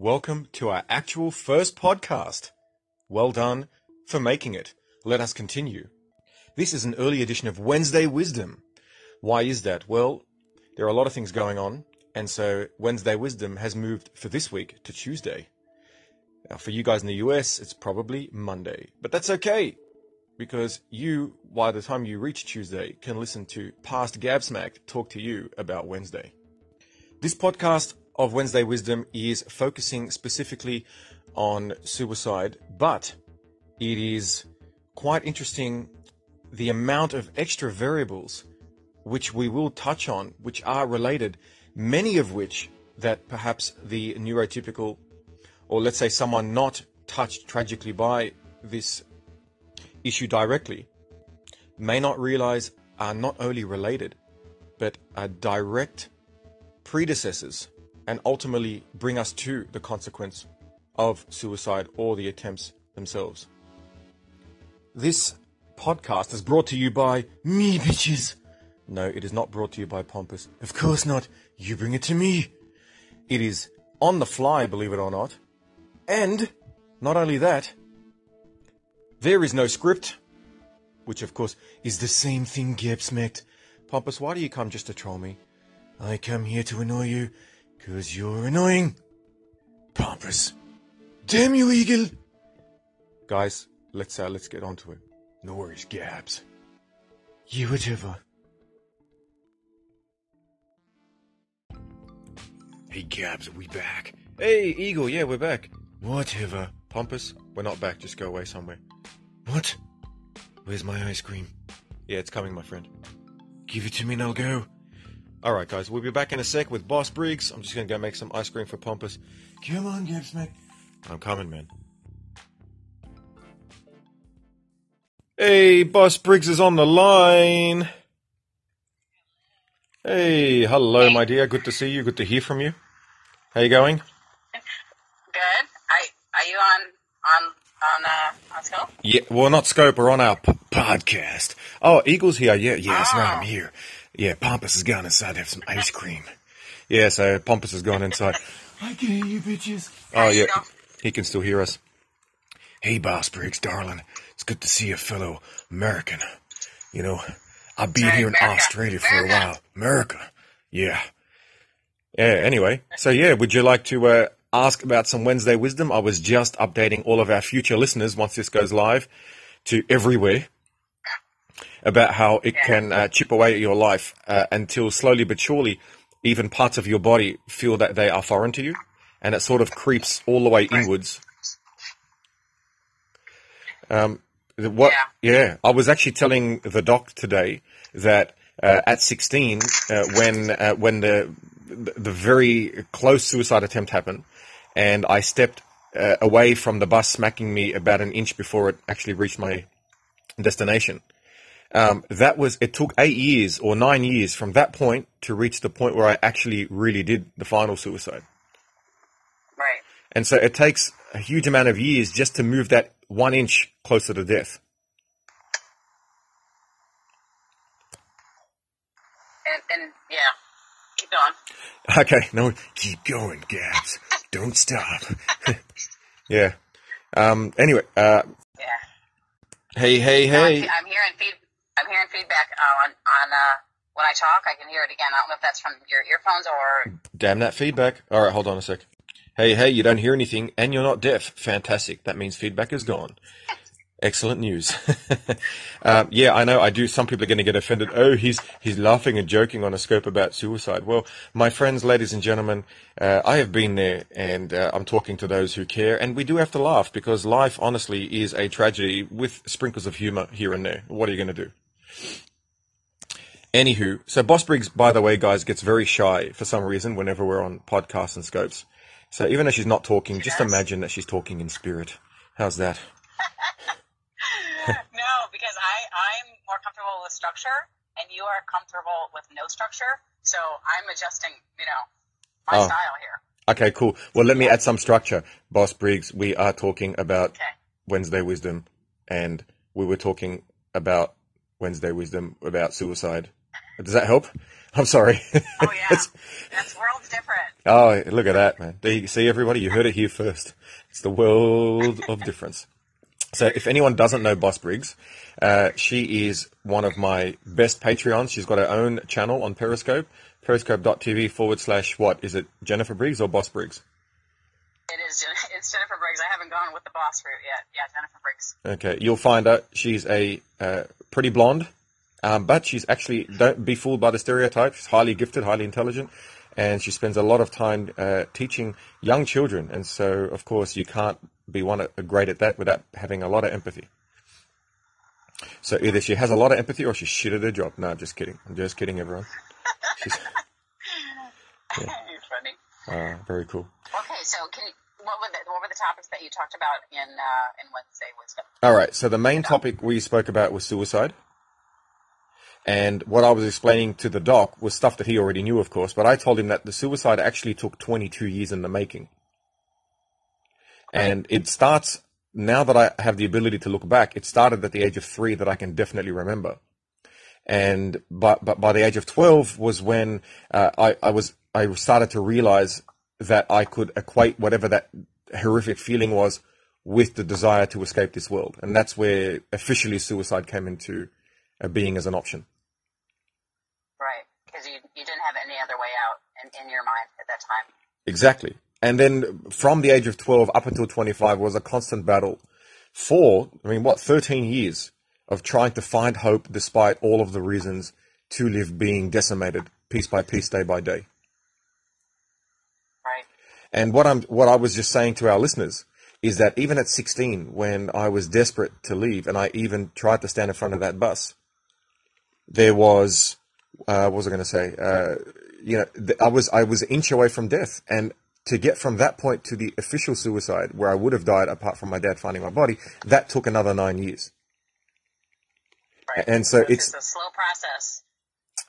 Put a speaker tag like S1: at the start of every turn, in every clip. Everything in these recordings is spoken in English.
S1: welcome to our actual first podcast. Well done for making it. Let us continue. This is an early edition of Wednesday Wisdom. Why is that? Well, there are a lot of things going on, and so Wednesday Wisdom has moved for this week to Tuesday. Now, for you guys in the US, it's probably Monday, but that's okay because you, by the time you reach Tuesday, can listen to past Gabsmack talk to you about Wednesday. This podcast of Wednesday Wisdom is focusing specifically on suicide, but it is quite interesting the amount of extra variables which we will touch on, which are related, many of which that perhaps the neurotypical, or let's say someone not touched tragically by this issue directly, may not realize are not only related, but are direct predecessors and ultimately bring us to the consequence of suicide or the attempts themselves. This podcast is brought to you by me, bitches. No, it is not brought to you by Pompous. Of course not. You bring it to me. It is on the fly, believe it or not. And not only that, there is no script, which of course is the same thing Gabsmacked. Pompous, why do you come just to troll me? I come here to annoy you, cause you're annoying. Pompous. Damn you, Eagle! Guys, let's uh, let's get on to it. No worries, Gabs. You whatever. Hey Gabs, are we back? Hey Eagle, yeah, we're back. Whatever. Pompous, we're not back, just go away somewhere. What? Where's my ice cream? Yeah, it's coming, my friend. Give it to me and I'll go. Alright, guys, we'll be back in a sec with Boss Briggs. I'm just gonna go make some ice cream for Pompous. Come on, Gabsmack. I'm coming, man. Hey, Boss Briggs is on the line. Hey, hello, my dear. Good to see you. Good to hear from you. How you going?
S2: Good. I are you on on on uh on Scope?
S1: Yeah, well, not Scope. We're on our p- podcast. Oh, Eagle's here. Yeah, yeah, that's right. I'm
S2: Oh.
S1: here. Yeah, Pompous has gone inside to have some ice cream. Yeah, so Pompous has gone inside. I can hear you, bitches. Oh,
S2: There you
S1: yeah.
S2: go.
S1: He can still hear us. Hey, Boss Briggs, darling. It's good to see a fellow American. You know, I've been
S2: Right,
S1: here in
S2: America.
S1: Australia for a while. America. Yeah. Yeah, anyway. So, yeah, would you like to uh, ask about some Wednesday wisdom? I was just updating all of our future listeners once this goes live to everywhere about how it can uh, chip away at your life uh, until slowly but surely even parts of your body feel that they are foreign to you and it sort of creeps all the way inwards. Um, what? Yeah. I was actually telling the doc today that uh, at 16, uh, when uh, when the the very close suicide attempt happened, and I stepped uh, away from the bus, smacking me about an inch before it actually reached my destination. Um, that was it took eight years or nine years from that point to reach the point where I actually really did the final suicide.
S2: Right.
S1: And so it takes a huge amount of years just to move that one inch closer to death.
S2: And and yeah. Keep going.
S1: Okay, no, keep going, Gabs. Don't stop. yeah. Um. Anyway. Uh.
S2: Yeah.
S1: Hey, hey, hey.
S2: I'm hearing feed I'm hearing feedback uh, on on uh when I talk I can hear it again. I don't know if that's from your earphones or
S1: Damn that feedback. All right, hold on a sec. Hey, hey, you don't hear anything, and you're not deaf. Fantastic. That means feedback is gone. Excellent news. um, yeah, I know. I do. Some people are going to get offended. Oh, he's he's laughing and joking on a scope about suicide. Well, my friends, ladies and gentlemen, uh, I have been there, and uh, I'm talking to those who care. And we do have to laugh because life, honestly, is a tragedy with sprinkles of humor here and there. What are you going to do? Anywho, so Boss Briggs, by the way, guys, gets very shy for some reason whenever we're on podcasts and scopes. So even though she's not talking, just imagine that she's talking in spirit. How's that?
S2: No, because I I'm more comfortable with structure and you are comfortable with no structure. So I'm adjusting, you know, my
S1: Oh.
S2: style here.
S1: Okay, cool. Well, let me add some structure. Boss Briggs, we are talking about
S2: Okay.
S1: Wednesday Wisdom, and we were talking about Wednesday Wisdom about suicide Does that help? I'm sorry.
S2: Oh yeah,
S1: It's-
S2: that's worlds different.
S1: oh, look at that, man. There you see, everybody, you heard it here first. It's the world of difference. So, if anyone doesn't know Boss Briggs, uh, she is one of my best Patreons. She's got her own channel on Periscope, periscope.tv forward slash what? Is it Jennifer Briggs or Boss Briggs?
S2: It is. It's Jennifer Briggs. I haven't gone with the boss route yet. Yeah, Jennifer Briggs.
S1: Okay, you'll find her. She's a uh, pretty blonde, um, but she's actually don't be fooled by the stereotype. She's highly gifted, highly intelligent, and she spends a lot of time uh, teaching young children. And so, of course, you can't be one uh, great at that without having a lot of empathy. So either she has a lot of empathy or she's shit at her job. No, just kidding. I'm just kidding, everyone. She's
S2: You're funny.
S1: uh, very cool.
S2: Okay, so can you, what were the what were the topics that you talked about in uh, in Wednesday Wisdom?
S1: All right. So the main topic we spoke about was suicide. And what I was explaining to the doc was stuff that he already knew, of course, but I told him that the suicide actually took 22 years in the making. And it starts, now that I have the ability to look back, it started at the age of three that I can definitely remember. And, but, but by the age of 12 was when uh, I, I was, I started to realize that I could equate whatever that horrific feeling was with the desire to escape this world. And that's where officially suicide came into uh, being as an option.
S2: Right, because you you didn't have any other way out in, in your mind at that time.
S1: Exactly. And then from the age of 12 up until 25 was a constant battle for, I mean, what, 13 years of trying to find hope despite all of the reasons to live being decimated piece by piece, day by day.
S2: Right.
S1: And what I'm, what I was just saying to our listeners is that even at 16, when I was desperate to leave and I even tried to stand in front of that bus, there was, uh, what was I going to say? Uh, you know, th- I was, I was an inch away from death. And to get from that point to the official suicide where I would have died apart from my dad finding my body, that took another nine years.
S2: Right.
S1: And so
S2: it's,
S1: it's-
S2: a slow process.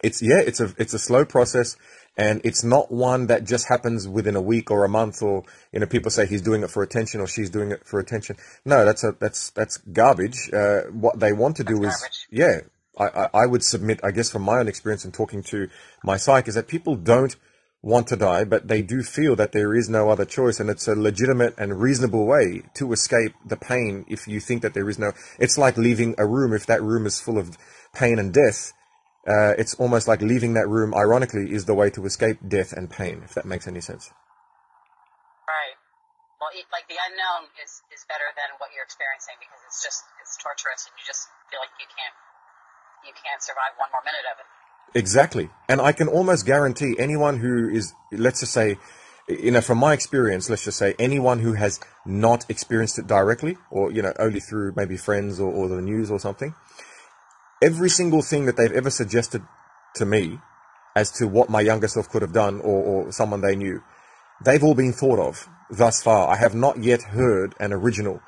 S1: It's yeah, it's a it's a slow process, and it's not one that just happens within a week or a month, or you know, people say he's doing it for attention or she's doing it for attention. No, that's a that's that's garbage. Uh, what they want to do
S2: That's
S1: is
S2: garbage.
S1: yeah, I, I I would submit, I guess, from my own experience and talking to my psych, is that people don't want to die, but they do feel that there is no other choice, and it's a legitimate and reasonable way to escape the pain. If you think that there is no, it's like leaving a room if that room is full of pain and death uh, it's almost like leaving that room, ironically, is the way to escape death and pain, if that makes any sense.
S2: Right. Well, it, like the unknown is is better than what you're experiencing because it's just it's torturous and you just feel like you can't you can't survive one more minute of it.
S1: Exactly. And I can almost guarantee anyone who is, let's just say, you know, from my experience, let's just say anyone who has not experienced it directly or, you know, only through maybe friends or, or the news or something, every single thing that they've ever suggested to me as to what my younger self could have done or, or someone they knew, they've all been thought of thus far. I have not yet heard an original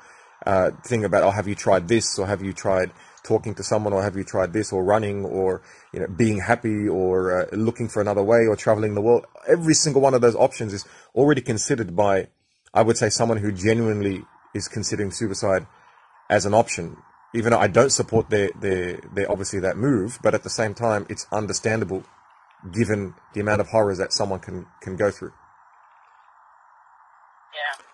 S1: uh, thing about, oh, have you tried this or have you tried talking to someone or have you tried this or running or you know being happy or uh, looking for another way or traveling the world. Every single one of those options is already considered by, I would say, someone who genuinely is considering suicide as an option. Even though I don't support their, their, their obviously that move, but at the same time, it's understandable given the amount of horrors that someone can, can go through.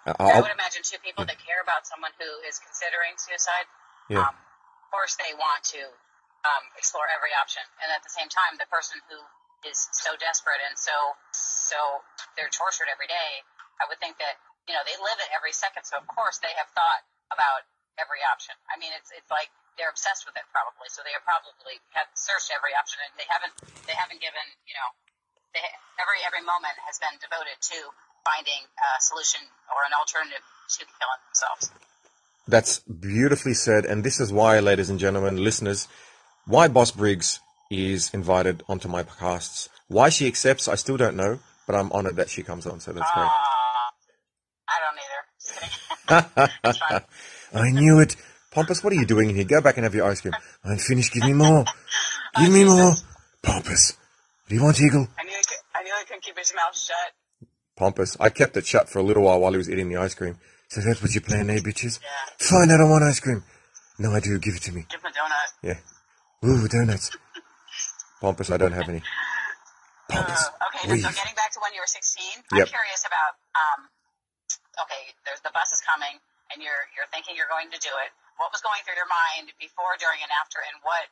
S2: Yeah.
S1: Uh,
S2: I would imagine too people that care about someone who is considering suicide.
S1: Yeah.
S2: Um, course, they want to um, explore every option, and at the same time, the person who is so desperate and so so they're tortured every day. I would think that you know they live it every second, so of course they have thought about every option. I mean, it's it's like they're obsessed with it probably, so they have probably have searched every option, and they haven't they haven't given you know they, every every moment has been devoted to finding a solution or an alternative to killing themselves.
S1: That's beautifully said, and this is why, ladies and gentlemen, listeners, why Boss Briggs is invited onto my podcasts. Why she accepts, I still don't know, but I'm honored that she comes on, so that's great.
S2: Uh, I don't either.
S1: I knew it. Pompous, what are you doing in here? Go back and have your ice cream. I'm finished. Give me more. Give me more. Pompous. What do you want, Eagle?
S2: I knew could, I knew he couldn't keep his mouth shut.
S1: Pompous. I kept it shut for a little while while he was eating the ice cream. So that's what you're playing, eh, bitches?
S2: Yeah.
S1: Fine, I don't want ice cream. No, I do. Give it to me.
S2: Give him a donut.
S1: Yeah. Ooh, donuts. Pompous, I don't have any. Pompous.
S2: Uh, okay, so
S1: Weave.
S2: getting back to when you were 16,
S1: Yep.
S2: I'm curious about. Um, okay, there's the bus is coming, and you're you're thinking you're going to do it. What was going through your mind before, during, and after, and what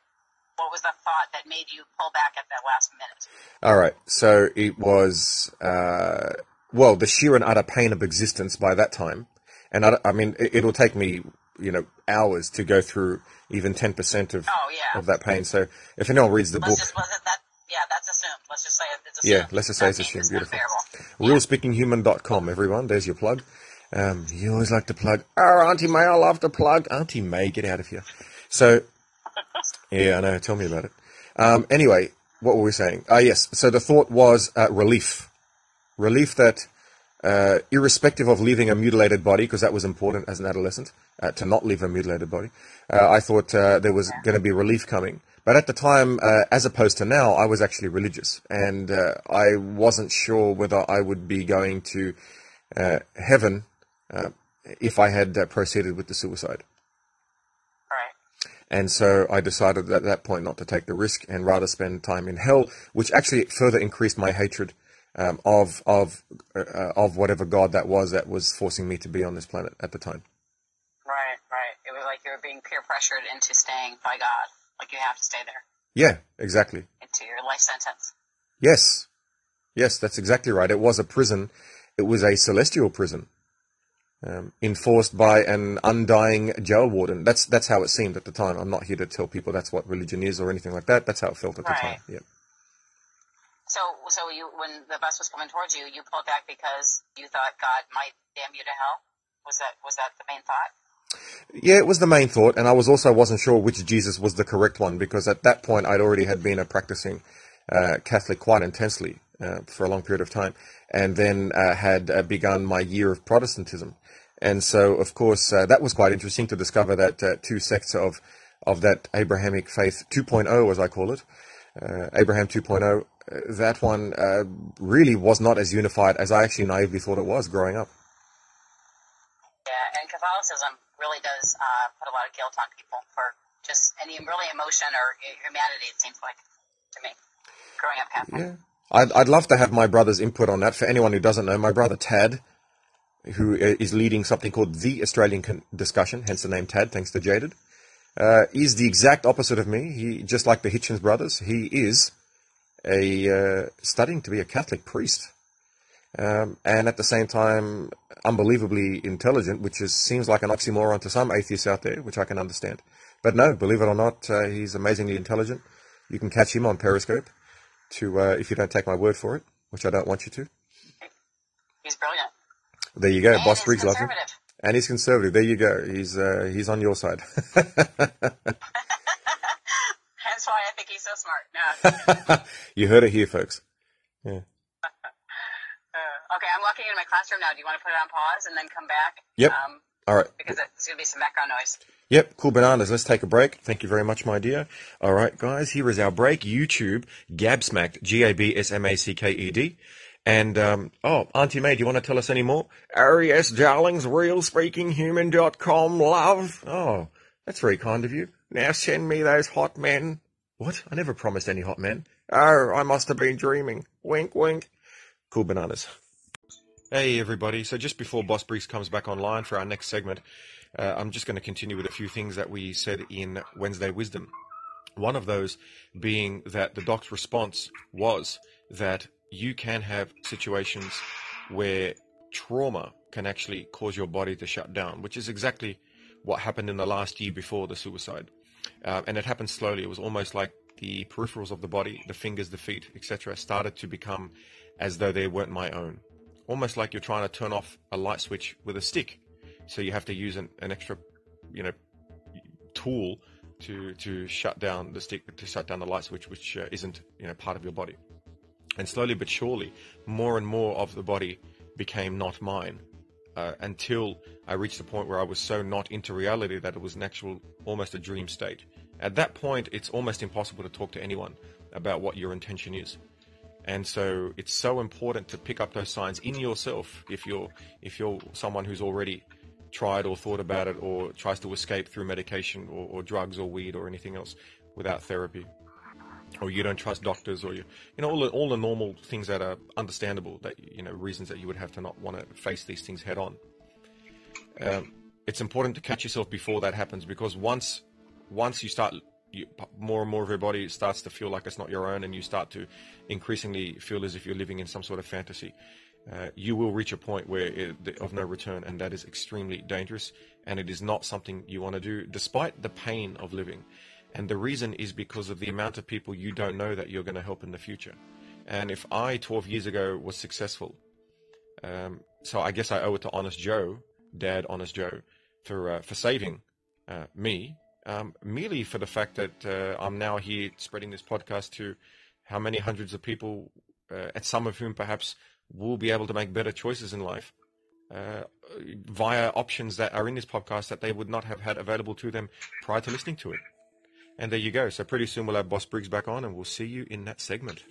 S2: what was the thought that made you pull back at that last minute?
S1: All right. So it was, uh, well, the sheer and utter pain of existence by that time. And I, I mean, it, it'll take me, you know, hours to go through even 10% of,
S2: Oh yeah.
S1: of that pain. So if anyone reads the
S2: Let's
S1: book,
S2: just that? Yeah, that's assumed. Let's just say it's assumed.
S1: Yeah, let's just say
S2: That
S1: it's assumed. Beautiful.
S2: unbearable.
S1: realspeakinghuman.com, everyone. There's your plug. Um, you always like to plug. Oh, Auntie May, I love to plug. Auntie May, get out of here. So, yeah, I know. Tell me about it. Um, anyway, what were we saying? Ah, yes. So the thought was uh, relief. Relief that, uh, irrespective of leaving a mutilated body, because that was important as an adolescent, uh, to not leave a mutilated body, uh, I thought uh, there was going to be relief coming. But at the time, uh, as opposed to now, I was actually religious, and uh, I wasn't sure whether I would be going to uh, heaven uh, if I had uh, proceeded with the suicide.
S2: Right.
S1: And so I decided at that point not to take the risk and rather spend time in hell, which actually further increased my hatred um, of of uh, of whatever god that was that was forcing me to be on this planet at the time.
S2: Right. Right. It was like you were being peer pressured into staying by God. Like you have to stay there
S1: Yeah, exactly.
S2: into your life sentence.
S1: Yes, yes, that's exactly right. It was a prison. It was a celestial prison, um, enforced by an undying jail warden. That's that's how it seemed at the time. I'm not here to tell people that's what religion is or anything like that. That's how it felt at the time. Yeah.
S2: So, so you, when the bus was coming towards you, you pulled back because you thought God might damn you to hell. Was that was that the main thought?
S1: Yeah, it was the main thought, and I was also wasn't sure which Jesus was the correct one because at that point I'd already had been a practicing uh, Catholic quite intensely uh, for a long period of time, and then uh, had uh, begun my year of Protestantism, and so of course uh, that was quite interesting to discover that uh, two sects of of that Abrahamic faith 2.0, as I call it, uh, Abraham 2.0. Uh, that one uh, really was not as unified as I actually naively thought it was growing up.
S2: Yeah, and Catholicism really does uh, put a lot of guilt on people for just any really emotion or humanity. It seems like to me, growing up Catholic.
S1: Yeah. I'd, I'd love to have my brother's input on that. For anyone who doesn't know, my brother Tad, who is leading something called the Australian Con- Discussion, hence the name Tad, thanks to Jaded, uh, is the exact opposite of me. He, just like the Hitchens brothers, he is a uh, studying to be a Catholic priest, um, and at the same time, unbelievably intelligent, which is seems like an oxymoron to some atheists out there, which I can understand. But no, believe it or not, uh, he's amazingly intelligent. You can catch him on Periscope to uh, if you don't take my word for it, which I don't want you to.
S2: He's brilliant.
S1: There you go,
S2: and
S1: Boss Briggs loves him. And he's conservative. There you go. He's uh, he's on your side.
S2: Hence why I think he's so smart. No.
S1: you heard it here, folks. Yeah.
S2: Uh, okay, I'm walking into my classroom now. Do you want to put it on pause and then come back?
S1: Yep.
S2: Um,
S1: All right.
S2: because there's going to be some background noise.
S1: Yep, cool bananas. Let's take a break. Thank you very much, my dear. All right, guys, here is our break. YouTube, Gabsmacked, G-A-B-S-M-A-C-K-E-D. And, um, oh, Auntie May, do you want to tell us any more? Yes, darlings, realspeakinghuman.com, love. Oh, that's very kind of you. Now send me those hot men. What? I never promised any hot men. Oh, I must have been dreaming. Wink, wink. Cool bananas. Hey, everybody. So just before Boss Briggs comes back online for our next segment, uh, I'm just going to continue with a few things that we said in Wednesday Wisdom. One of those being that the doc's response was that you can have situations where trauma can actually cause your body to shut down, which is exactly what happened in the last year before the suicide. Uh, and it happened slowly. It was almost like the peripherals of the body, the fingers, the feet, etc., started to become as though they weren't my own. Almost like you're trying to turn off a light switch with a stick. So you have to use an, an extra, you know, tool to to shut down the stick, to shut down the light switch, which uh, isn't you know part of your body. And slowly but surely, more and more of the body became not mine, uh, until I reached the point where I was so not into reality that it was an actual, almost a dream state. At that point, it's almost impossible to talk to anyone about what your intention is. And so it's so important to pick up those signs in yourself if you're if you're someone who's already tried or thought about it or tries to escape through medication or, or drugs or weed or anything else without therapy. Or you don't trust doctors, or you, you know, all the, all the normal things that are understandable, that you know, reasons that you would have to not want to face these things head on. Um, it's important to catch yourself before that happens because once, once you start, you, more and more of your body starts to feel like it's not your own, and you start to increasingly feel as if you're living in some sort of fantasy. Uh, you will reach a point where it, of no return, and that is extremely dangerous, and it is not something you want to do, despite the pain of living. And the reason is because of the amount of people you don't know that you're going to help in the future. And if I, 12 years ago, was successful, um, so I guess I owe it to Honest Joe, Dad Honest Joe, for uh, for saving uh, me, um, merely for the fact that uh, I'm now here spreading this podcast to how many hundreds of people, uh, and some of whom perhaps will be able to make better choices in life uh, via options that are in this podcast that they would not have had available to them prior to listening to it. And there you go. So pretty soon we'll have Boss Briggs back on and we'll see you in that segment.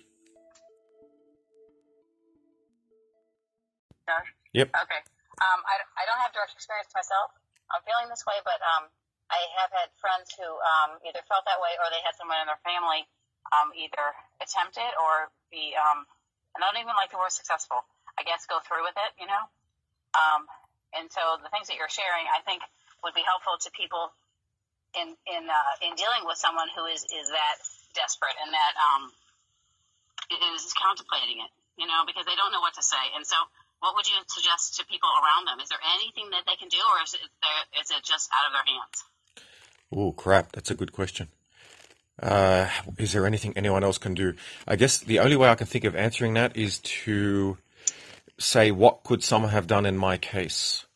S2: Josh?
S1: Yep.
S2: Okay. Um, I, I don't have direct experience myself. I'm feeling this way, but um, I have had friends who um, either felt that way or they had someone in their family um, either attempt it or be, um, and I don't even like the word successful, I guess go through with it, you know? Um, and so the things that you're sharing, I think, would be helpful to people in in uh, in dealing with someone who is is that desperate and that um is contemplating it, you know, because they don't know what to say. And so, what would you suggest to people around them? Is there anything that they can do, or is it is it just out of their hands?
S1: Oh crap, that's a good question. Uh, is there anything anyone else can do? I guess the only way I can think of answering that is to say what could someone have done in my case.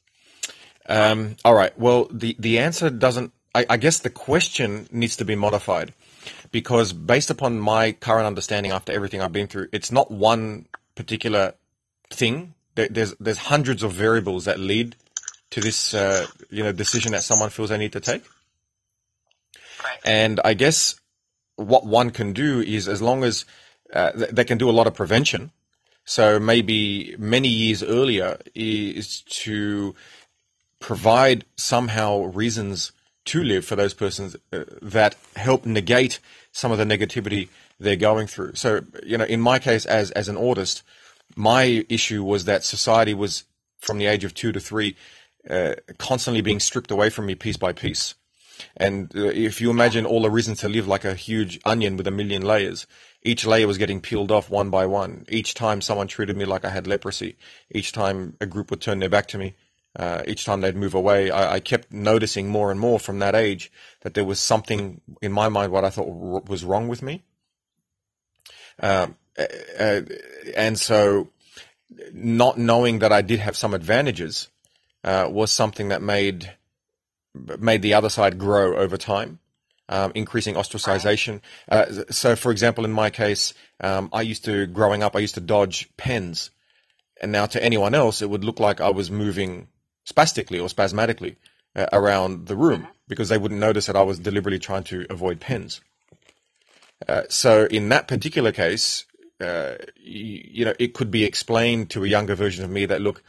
S1: Um, all right. Well, the the answer doesn't I, I guess the question needs to be modified because based upon my current understanding after everything I've been through, it's not one particular thing. there's there's hundreds of variables that lead to this uh, you know decision that someone feels they need to take. And I guess what one can do is as long as uh, they can do a lot of prevention. So maybe many years earlier is to provide somehow reasons to live for those persons uh, that help negate some of the negativity they're going through. So, you know, in my case, as as an artist, my issue was that society was from the age of two to three uh, constantly being stripped away from me piece by piece. And uh, if you imagine all the reasons to live like a huge onion with a million layers, each layer was getting peeled off one by one. Each time someone treated me like I had leprosy. Each time a group would turn their back to me uh, each time they'd move away, I, I, kept noticing more and more from that age that there was something in my mind what I thought was wrong with me. Uh, and so, not knowing that I did have some advantages uh, was something that made made the other side grow over time. Um, increasing ostracization. Uh, so, for example, in my case, um, I used to, growing up, I used to dodge pens. And now to anyone else, it would look like I was moving spastically or spasmodically uh, around the room because they wouldn't notice that I was deliberately trying to avoid pens. Uh, so in that particular case, uh, you, you, know, it could be explained to a younger version of me that look,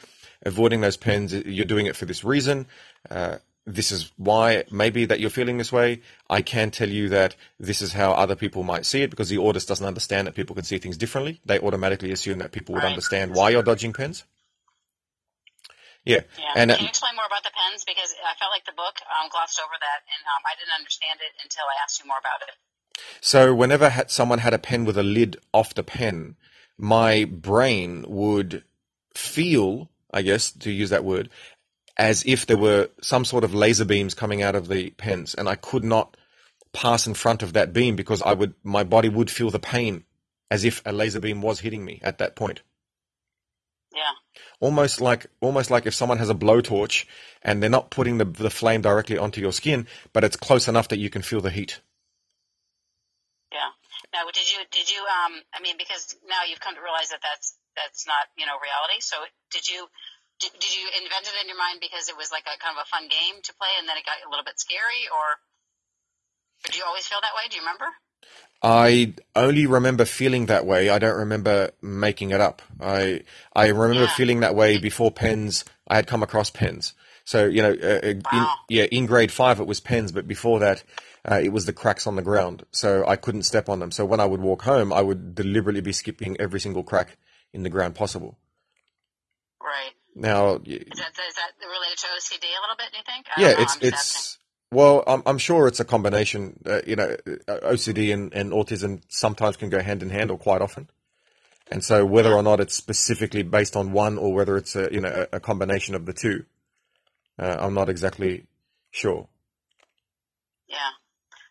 S1: avoiding those pens, you're doing it for this reason. Uh, this is why maybe that you're feeling this way. I can tell you that this is how other people might see it because the autist doesn't understand that people can see things differently. They automatically assume that people would understand why you're dodging pens. Yeah.
S2: yeah. And can you explain more about the pens? Because I felt like the book um, glossed over that, and um, I didn't understand it until I asked you more about it.
S1: So whenever had, someone had a pen with a lid off the pen, my brain would feel, I guess, to use that word, as if there were some sort of laser beams coming out of the pens, and I could not pass in front of that beam because I would, my body would feel the pain as if a laser beam was hitting me at that point.
S2: Yeah.
S1: Almost like almost like if someone has a blowtorch and they're not putting the the flame directly onto your skin, but it's close enough that you can feel the heat.
S2: Yeah. Now, did you did you um I mean because now you've come to realize that that's that's not you know reality. So did you did, did you invent it in your mind because it was like a kind of a fun game to play and then it got a little bit scary or did you always feel that way? Do you remember?
S1: I only remember feeling that way. I don't remember making it up. I I remember yeah. feeling that way before pens. I had come across pens. So you know, uh, in, yeah, in grade five it was pens, but before that, uh, it was the cracks on the ground. So I couldn't step on them. So when I would walk home, I would deliberately be skipping every single crack in the ground possible.
S2: Right.
S1: Now,
S2: Is that, is that related to OCD a little bit, do you think?
S1: Yeah,
S2: know,
S1: it's
S2: I'm asking.
S1: Well, I'm I'm sure it's a combination. Uh, you know, uh, OCD and, and autism sometimes can go hand in hand, or quite often. And so, whether or not it's specifically based on one, or whether it's a you know a, a combination of the two, uh, I'm not exactly sure.
S2: Yeah.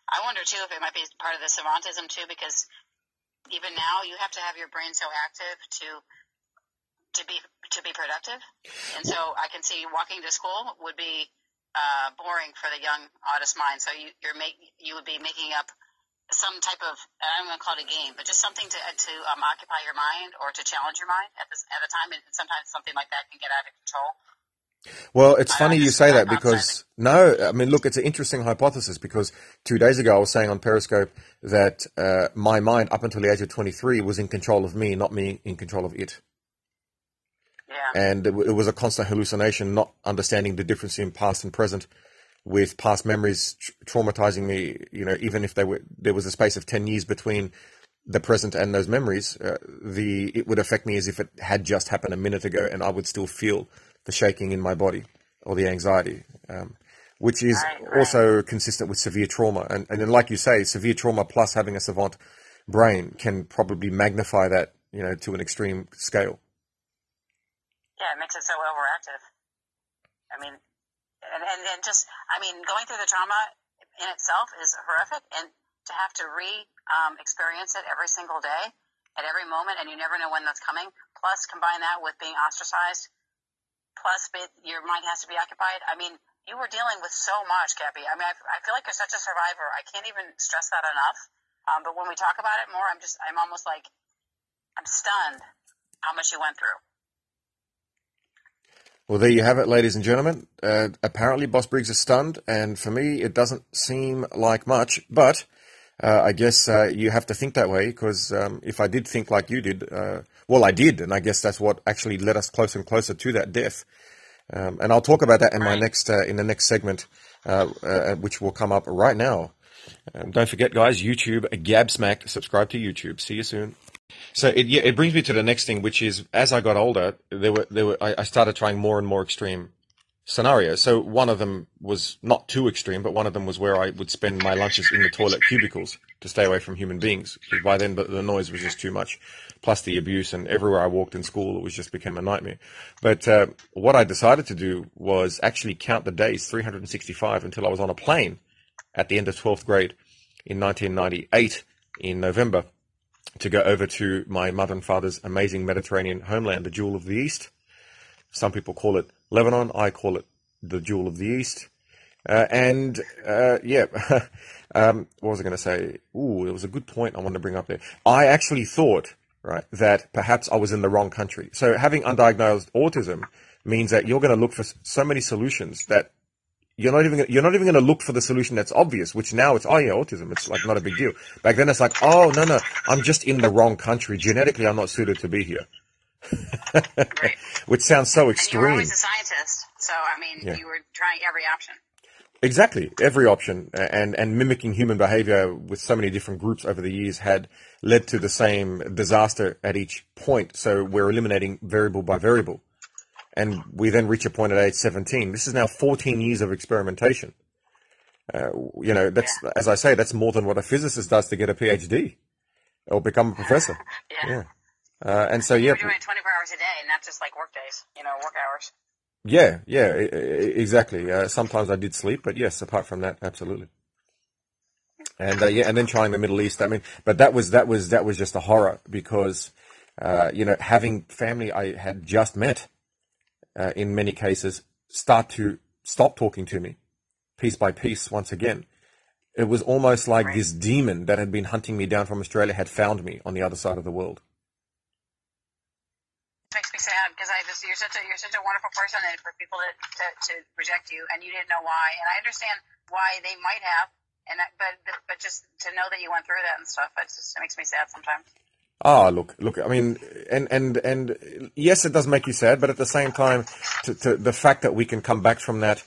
S2: I wonder too if it might be part of the savantism too, because even now you have to have your brain so active to to be to be productive. And so I can see walking to school would be uh, boring for the young autist mind. So you you're make you would be making up some type of I'm going to call it a game, but just something to to um, occupy your mind or to challenge your mind at this at the time. And sometimes something like that can get out of control.
S1: Well, it's
S2: I-
S1: funny you say that because no, I mean, look, it's an interesting hypothesis because two days ago I was saying on Periscope that uh, my mind up until the age of 23 was in control of me, not me in control of it.
S2: Yeah.
S1: and it, it was a constant hallucination, not understanding the difference in past and present, with past memories tr- traumatizing me. You know, even if they were there was a space of ten years between the present and those memories, uh, the it would affect me as if it had just happened a minute ago, and I would still feel the shaking in my body or the anxiety. Um, which is
S2: Right, right.
S1: also consistent with severe trauma, and and then, like you say, severe trauma plus having a savant brain can probably magnify that, you know, to an extreme scale.
S2: Yeah, it makes it so overactive. I mean, and, and, and just, I mean, going through the trauma in itself is horrific, and to have to re um, experience it every single day, at every moment, and you never know when that's coming. Plus, combine that with being ostracized. Plus, be, your mind has to be occupied. I mean, you were dealing with so much, Gabby. I mean, I, I feel like you're such a survivor. I can't even stress that enough. Um, but when we talk about it more, I'm just, I'm almost like, I'm stunned how much you went through.
S1: Well, there you have it, ladies and gentlemen. Uh, apparently, Boss Briggs is stunned, and for me, it doesn't seem like much. But uh, I guess uh, you have to think that way because um, if I did think like you did, uh, well, I did, and I guess that's what actually led us closer and closer to that death. Um, and I'll talk about that in my next uh, in the next segment, uh, uh, which will come up right now. Um, don't forget, guys, YouTube, Gabsmack. Subscribe to YouTube. See you soon. So it yeah, it brings me to the next thing, which is as I got older, there were there were I, I started trying more and more extreme scenarios. So one of them was not too extreme, but one of them was where I would spend my lunches in the toilet cubicles to stay away from human beings. Because by then, the, the noise was just too much, plus the abuse, and everywhere I walked in school, it was just became a nightmare. But uh, what I decided to do was actually count the days, 365, until I was on a plane at the end of 12th grade in 1998 in November to go over to my mother and father's amazing Mediterranean homeland, the Jewel of the East. Some people call it Lebanon. I call it the Jewel of the East. Uh, and uh, yeah, um, what was I going to say? Ooh, there was a good point I wanted to bring up there. I actually thought, right, that perhaps I was in the wrong country. So having undiagnosed autism means that you're going to look for so many solutions that you're not even you're not even going to look for the solution that's obvious. Which now it's oh yeah, autism. It's like not a big deal. Back then it's like oh no no, I'm just in the wrong country. Genetically, I'm not suited to be here.
S2: Right.
S1: Which sounds so
S2: And you were always a scientist, so I mean,
S1: Yeah.
S2: you were trying every option.
S1: Exactly. Every option and, and mimicking human behavior with so many different groups over the years had led to the same disaster at each point. So we're eliminating variable by variable. And we then reach a point at age 17. This is now 14 years of experimentation. Uh, you know, that's, as I say, that's more than what a physicist does to get a PhD or become a professor.
S2: Yeah.
S1: Yeah. Uh, and so, yeah,
S2: You're doing it 24 hours a day, not just like work days, you know, work hours.
S1: yeah, yeah, exactly. Uh, sometimes I did sleep, but yes, apart from that, absolutely. And uh, yeah, and then trying the Middle East. I mean, but that was that was that was just a horror because uh, you know having family I had just met uh, in many cases start to stop talking to me piece by piece once again. It was almost like
S2: Right.
S1: this demon that had been hunting me down from Australia had found me on the other side of the world.
S2: It makes me sad because I just you're such a you're such a wonderful person, and for people to, to to reject you, and you didn't know why, and I understand why they might have, and I, but but just to know that you went through that and stuff, it just it makes me sad sometimes.
S1: Ah, look, look. I mean, and and and yes, it does make you sad, but at the same time, to, to the fact that we can come back from that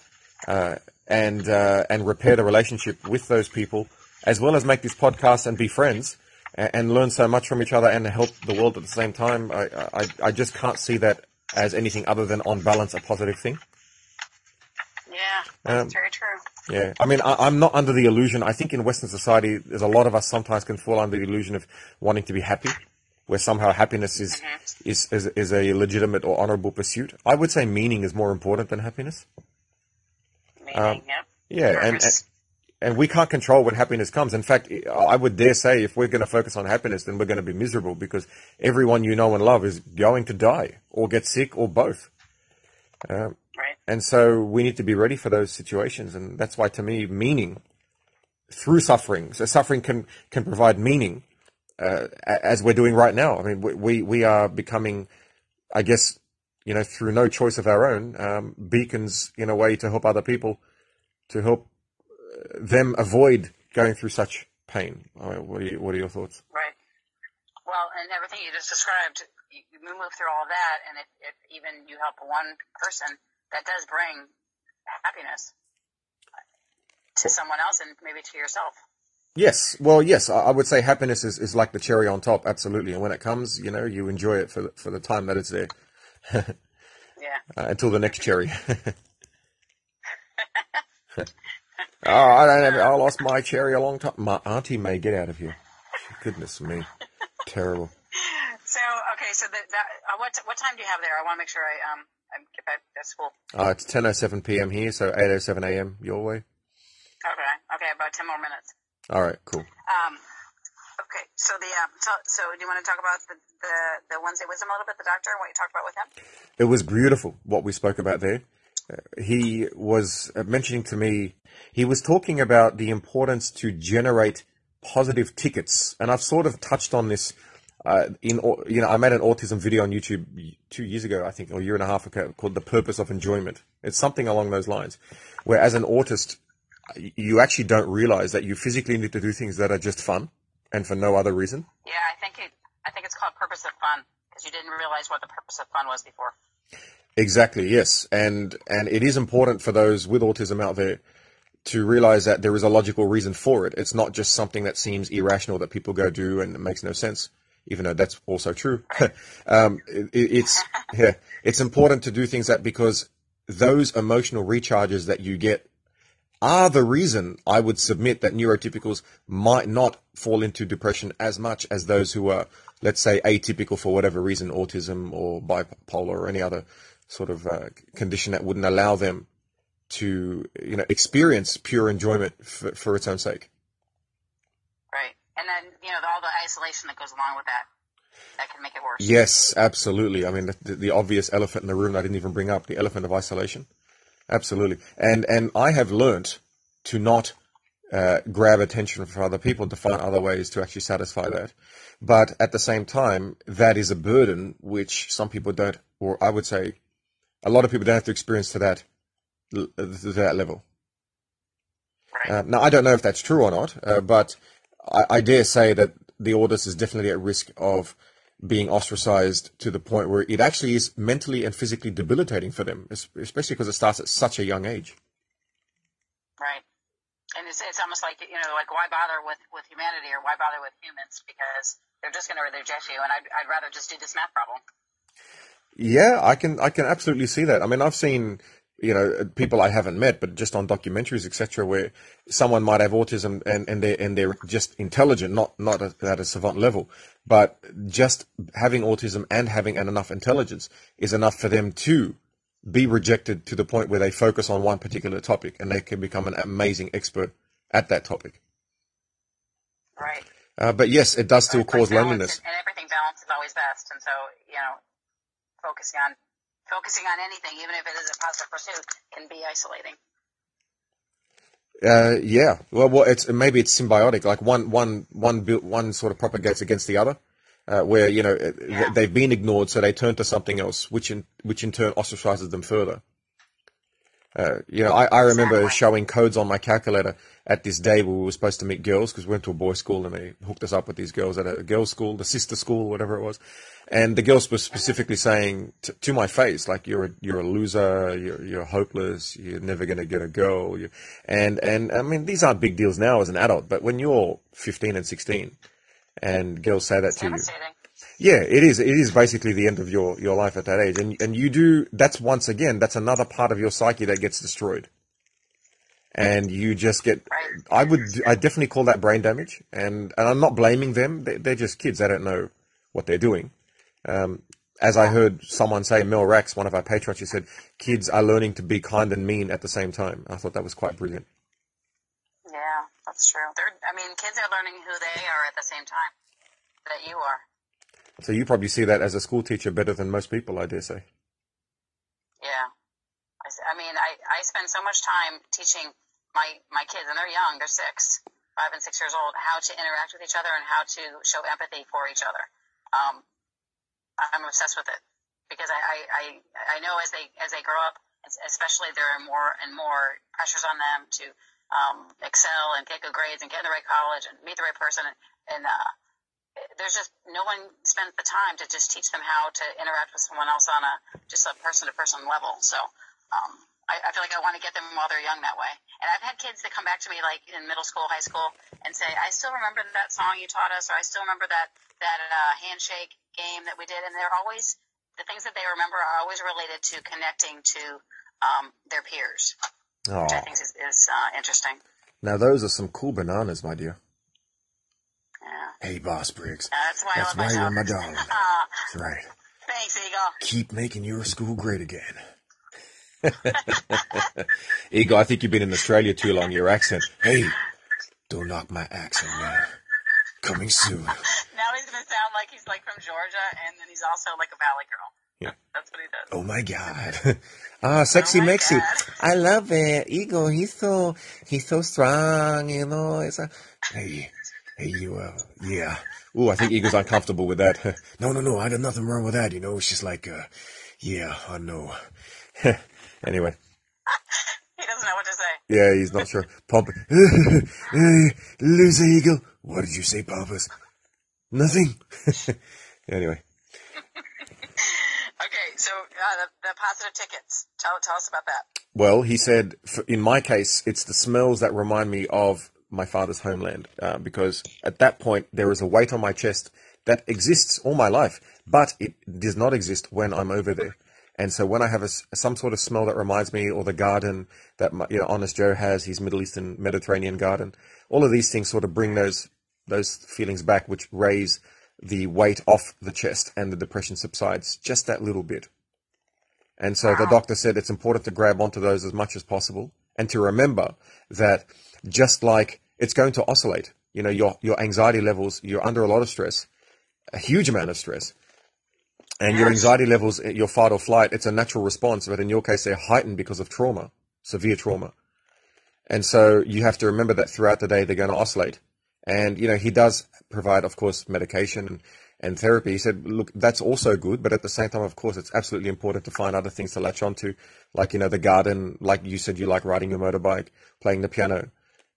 S1: uh, and uh, and repair the relationship with those people, as well as make this podcast and be friends and, and learn so much from each other and help the world at the same time. I, I I just can't see that as anything other than on balance a positive thing.
S2: Yeah, that's
S1: Um,
S2: very true.
S1: Yeah, I mean, I, I'm not under the illusion. I think in Western society, there's a lot of us sometimes can fall under the illusion of wanting to be happy, where somehow happiness is is, is is a legitimate or honorable pursuit. I would say meaning is more important than happiness.
S2: Meaning,
S1: Um,
S2: yep.
S1: Yeah, and, and and we can't control when happiness comes. In fact, I would dare say if we're going to focus on happiness, then we're going to be miserable because everyone you know and love is going to die or get sick or both. Um. And so we need to be ready for those situations. And that's why, to me, meaning through suffering, so suffering can, can provide meaning, uh, as we're doing right now. I mean, we, we, are becoming, I guess, you know, through no choice of our own, um, beacons in a way to help other people, to help uh, them avoid going through such pain. Mean, what are you, what are your thoughts?
S2: Right. Well, and everything you just described, you move through all that, and if, if even you help one person, that does bring happiness to someone else and maybe to yourself.
S1: Yes, well, yes, I would say happiness is, is like the cherry on top, absolutely. And when it comes, you know, you enjoy it for the, for the time that it's there.
S2: Yeah.
S1: uh, until the next cherry. oh, I don't have, I lost my cherry a long time. My auntie may get out of here. Goodness me, terrible.
S2: Okay, so the, that uh, what what time do you have there? I want to make sure I um I get back to school.
S1: Uh, it's 10:07 p.m. here, so 8:07 a.m. your way.
S2: Okay. Okay, about ten more minutes.
S1: All right, cool.
S2: Um. Okay. So the um. So, so do you want to talk about the, the the Wednesday wisdom a little bit? The doctor, what you talked about with him?
S1: It was beautiful what we spoke about there. Uh, he was uh, mentioning to me, he was talking about the importance to generate positive tickets, and I've sort of touched on this. Uh, in you know, I made an autism video on YouTube two years ago, I think, or a year and a half ago, called "The Purpose of Enjoyment." It's something along those lines, where as an autist, you actually don't realize that you physically need to do things that are just fun and for no other reason.
S2: Yeah, I think it. I think it's called purpose of fun because you didn't realize what the purpose of fun was before.
S1: Exactly, yes. And and it is important for those with autism out there to realize that there is a logical reason for it. It's not just something that seems irrational that people go do and it makes no sense, even though that's also true. um, it, it's yeah, it's important to do things that because those emotional recharges that you get are the reason I would submit that neurotypicals might not fall into depression as much as those who are, let's say, atypical for whatever reason, autism or bipolar or any other sort of uh, condition that wouldn't allow them to, you know, experience pure enjoyment for, for its own sake.
S2: Right. And then you know the, all the isolation that goes along with that that can make it worse.
S1: Yes, absolutely. I mean, the, the obvious elephant in the room I didn't even bring up, the elephant of isolation. Absolutely. And, and I have learnt to not uh, grab attention from other people to find other ways to actually satisfy that. But at the same time, that is a burden which some people don't, or I would say a lot of people don't have to experience to that, to that level.
S2: Right.
S1: Uh, now, I don't know if that's true or not, uh, but I, I dare say that the autist is definitely at risk of being ostracized to the point where it actually is mentally and physically debilitating for them, especially because it starts at such a young age.
S2: Right. And it's, it's almost like, you know, like why bother with, with humanity or why bother with humans because they're just going to reject you and I'd, I'd rather just do this math problem.
S1: Yeah, I can I can absolutely see that. I mean, I've seen you know people I haven't met, but just on documentaries, etc., where someone might have autism and and they're and they're just intelligent, not not at, a savant level, but just having autism and having an enough intelligence is enough for them to be rejected to the point where they focus on one particular topic and they can become an amazing expert at that topic.
S2: Right.
S1: Uh, but yes, it does still cause loneliness.
S2: And everything balance is always best. And so, you know, focusing on, focusing on anything, even if it is a positive pursuit, can be isolating.
S1: Uh, yeah. Well, well, it's maybe it's symbiotic. Like one, one, one, built, one sort of propagates against the other, uh, where you know
S2: Yeah.
S1: they've been ignored, so they turn to something else, which in which in turn ostracizes them further. Uh, you know, I, I remember
S2: Exactly.
S1: showing codes on my calculator at this day where we were supposed to meet girls because we went to a boys' school and they hooked us up with these girls at a girls' school, the sister school, whatever it was. And the girls were specifically saying t- to my face, like, you're a, you're a loser, you're, you're hopeless, you're never going to get a girl. You, and, and I mean, these aren't big deals now as an adult, but when you're 15 and 16 and girls say that
S2: It's
S1: to you. Yeah, it is. It is basically the end of your, your life at that age. And, and you do, that's once again, that's another part of your psyche that gets destroyed. And you just get, I would, I definitely call that brain damage. And, and I'm not blaming them. They, they're just kids. They don't know what they're doing. Um, as I heard someone say, Mel Rax, one of our patrons, she said, kids are learning to be kind and mean at the same time. I thought that was quite brilliant.
S2: Yeah, that's true. They're, I mean, kids are learning who they are at the same time that you are.
S1: So you probably see that as a school teacher better than most people, I dare say.
S2: Yeah. I mean, I, I spend so much time teaching my, my kids, and they're young, they're six, five and six years old, how to interact with each other and how to show empathy for each other. Um, I'm obsessed with it because I, I, I, I know as they, as they grow up, especially there are more and more pressures on them to, um, excel and get good grades and get in the right college and meet the right person. And, and uh, there's just no one spends the time to just teach them how to interact with someone else on a just a person to person level. So um, I, I feel like I want to get them while they're young that way. And I've had kids that come back to me like in middle school, high school, and say, "I still remember that song you taught us, or I still remember that that uh, handshake game that we did." And they're always the things that they remember are always related to connecting to um, their peers,
S1: Oh,
S2: which I think is, is uh, interesting.
S1: now those are some cool bananas, my dear.
S2: Yeah.
S1: Hey, Boss Briggs.
S2: Uh, that's why
S1: That's
S2: I
S1: why
S2: my
S1: you're my.
S2: Uh,
S1: That's right.
S2: thanks, Eagle.
S1: Keep making your school great again. Eagle, I think you've been in Australia too long. Your accent. Hey, don't knock my accent, man. Coming soon.
S2: Now he's gonna sound like he's like from Georgia, and then he's also like a valley girl.
S1: Yeah.
S2: That's what he does.
S1: Oh my God. ah, sexy
S2: Oh
S1: Mexi. I love it. Eagle, he's so, he's so strong, you know. It's a, hey, you, uh, yeah. Ooh, I think Eagle's uncomfortable with that. no, no, no. I got nothing wrong with that. You know, it's just like, uh, yeah, I know. anyway.
S2: He doesn't know what to say.
S1: Yeah, he's not sure. Pump. hey, loser eagle. What did you say, Pompous? Nothing. anyway,
S2: Okay, so uh, the, the positive tickets. Tell tell us about that.
S1: well, he said, f in my case, it's the smells that remind me of my father's homeland, uh, because at that point there is a weight on my chest that exists all my life, but it does not exist when I'm over there. And so when I have a some sort of smell that reminds me, or the garden that my, you know, Honest Joe has, his Middle Eastern Mediterranean garden, all of these things sort of bring those those feelings back, which raise the weight off the chest, and the depression subsides just that little bit. And so the doctor said it's important to grab onto those as much as possible, and to remember that just like it's going to oscillate, you know, your your anxiety levels, you're under a lot of stress, a huge amount of stress and your anxiety levels, eh, your fight or flight, it's a natural response, but in your case, they're heightened because of trauma, severe trauma. And so you have to remember that throughout the day, they're going to oscillate. And, you know, he does provide, of course, medication and, and therapy. He said, look, that's also good, but at the same time, of course, it's absolutely important to find other things to latch onto, like, you know, the garden, like you said, you like riding your motorbike, playing the piano,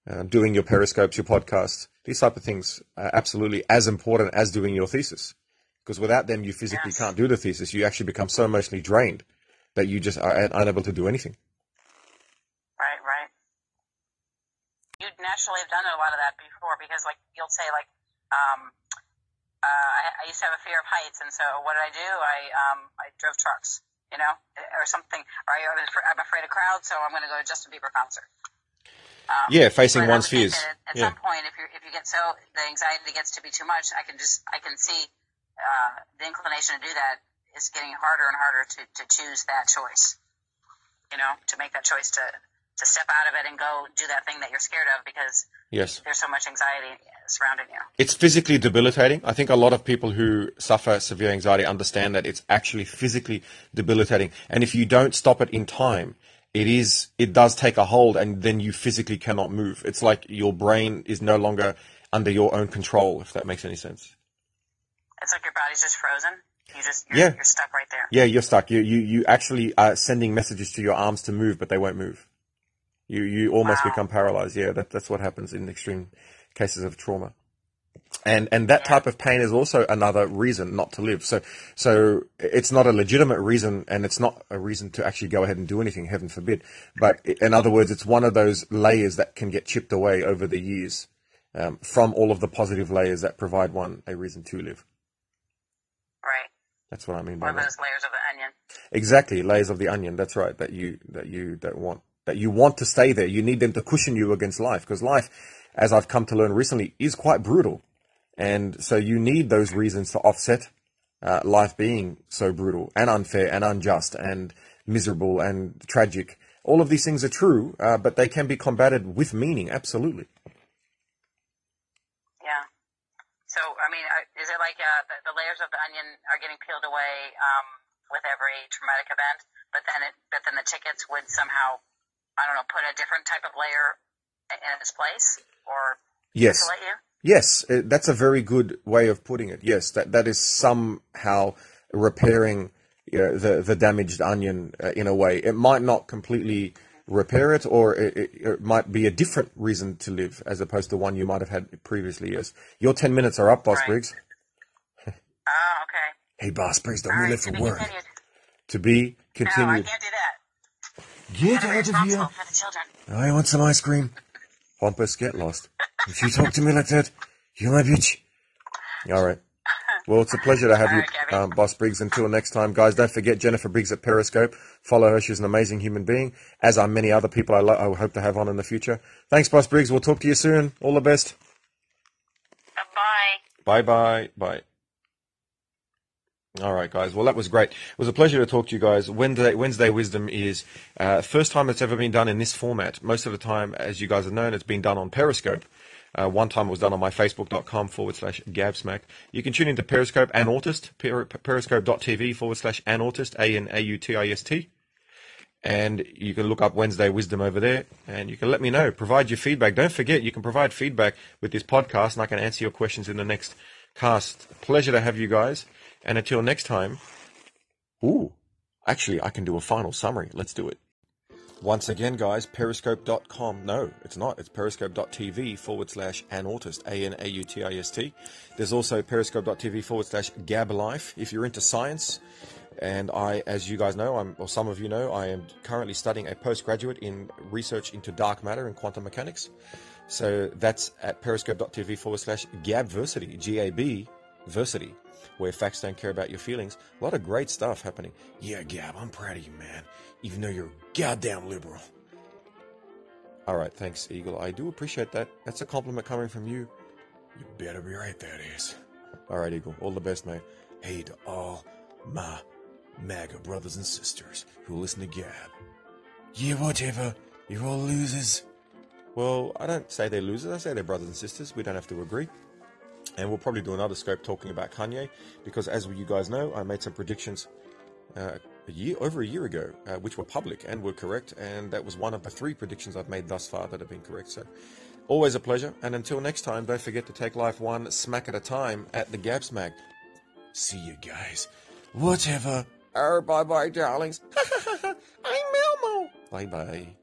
S1: uh, doing your periscopes, your podcasts. These type of things are absolutely as important as doing your thesis because without them you physically
S2: Yes.
S1: can't do the thesis you actually become so emotionally drained that you just are unable to do anything
S2: Right, right. You'd naturally have done a lot of that before because, like, you'll say, like, um, uh, I, I used to have a fear of heights, and so what did I do? I um, I drove trucks, you know, or something. Or I, I'm afraid of crowds, so I'm going to go to Justin Bieber concert. Um,
S1: yeah facing one's fears
S2: At, at
S1: yeah
S2: some point, if you if you get so the anxiety gets to be too much, I can just I can see uh, the inclination to do that is getting harder and harder to to choose that choice. You know, to make that choice to to step out of it and go do that thing that you're scared of because
S1: yes
S2: there's so much anxiety surrounding you.
S1: it's physically debilitating i think a lot of people who suffer severe anxiety understand that it's actually physically debilitating and if you don't stop it in time it is it does take a hold and then you physically cannot move it's like your brain is no longer under your own control if that makes any sense
S2: It's like your body's just frozen. You just you're,
S1: Yeah.
S2: you're stuck right there.
S1: Yeah, you're stuck. You you you actually are sending messages to your arms to move, but they won't move. You you almost
S2: Wow.
S1: become paralyzed. Yeah, that, that's what happens in extreme cases of trauma. And and that type of pain is also another reason not to live. So so it's not a legitimate reason, and it's not a reason to actually go ahead and do anything. Heaven forbid. But in other words, it's one of those layers that can get chipped away over the years um, from all of the positive layers that provide one a reason to live.
S2: Right.
S1: That's what I mean by
S2: One of
S1: that.
S2: those layers of the onion.
S1: Exactly, layers of the onion. That's right. That you that you don't want that you want to stay there. You need them to cushion you against life because life, as I've come to learn recently, is quite brutal, and so you need those reasons to offset uh, life being so brutal and unfair and unjust and miserable and tragic. All of these things are true, uh, but they can be combated with meaning. Absolutely.
S2: Yeah. So, I mean, uh, is it like uh, the, layers of the onion are getting peeled away um, with every traumatic event, but then it, but then the tickets would somehow, I don't know, put a different type of layer in its place or
S1: Yes.
S2: you?
S1: Yes, uh, that's a very good way of putting it. Yes, that that is somehow repairing uh, the the damaged onion uh, in a way. It might not completely repair it, or it, it, it might be a different reason to live as opposed to one you might have had previously. Yes, your ten minutes are up, Boss
S2: Right.
S1: Briggs.
S2: Oh, okay.
S1: Hey, Boss Briggs, don't
S2: All
S1: we
S2: right.
S1: live for work.
S2: continued.
S1: To be
S2: No,
S1: continued.
S2: that.
S1: Get
S2: Gotta
S1: out of
S2: responsible
S1: here!
S2: for the.
S1: I want some ice cream. Pompous, get lost. If you talk to me like that, you're my bitch. All right. Well, it's a pleasure to have
S2: All
S1: you,
S2: right,
S1: um, Boss Briggs. Until next time, guys, don't forget Jennifer Briggs at Periscope. Follow her. She's an amazing human being, as are many other people I, lo- I hope to have on in the future. Thanks, Boss Briggs. We'll talk to you soon. All the best.
S2: Bye.
S1: Bye. Bye bye. All right, guys. Well, that was great. It was a pleasure to talk to you guys. Wednesday, Wednesday Wisdom is uh, first time it's ever been done in this format. Most of the time, as you guys have known, it's been done on Periscope. Uh, one time it was done on my facebook.com forward slash gabsmack. You can tune into Periscope and Autist, per- periscope.tv forward slash anautist, A-N-A-U-T-I-S-T. And you can look up Wednesday Wisdom over there and you can let me know. Provide your feedback. Don't forget, you can provide feedback with this podcast and I can answer your questions in the next cast. Pleasure to have you guys. And until next time, ooh, actually, I can do a final summary. Let's do it. Once again, guys, periscope.com. No, it's not. It's periscope.tv forward slash anautist, A N A U T I S T. There's also periscope.tv forward slash gablife. If you're into science, and I, as you guys know, I'm, or some of you know, I am currently studying a postgraduate in research into dark matter and quantum mechanics. So that's at periscope.tv forward slash gabversity, G A B versity, where facts don't care about your feelings. A lot of great stuff happening. Yeah, Gab, I'm proud of you, man. Even though you're goddamn liberal. All right, thanks, Eagle. I do appreciate that. That's a compliment coming from you. You better be right, that is. All right, Eagle. All the best, mate. Hey to all my MAGA brothers and sisters who listen to Gab. Yeah, whatever. You're all losers. Well, I don't say they're losers. I say they're brothers and sisters. We don't have to agree. And we'll probably do another scope talking about Kanye because, as you guys know, I made some predictions uh, a year over a year ago, uh, which were public and were correct. And that was one of the three predictions I've made thus far that have been correct. So, always a pleasure. And until next time, don't forget to take life one smack at a time at the Gabsmack. See you guys. Whatever. Oh, bye bye, darlings. I'm Melmo. Bye bye.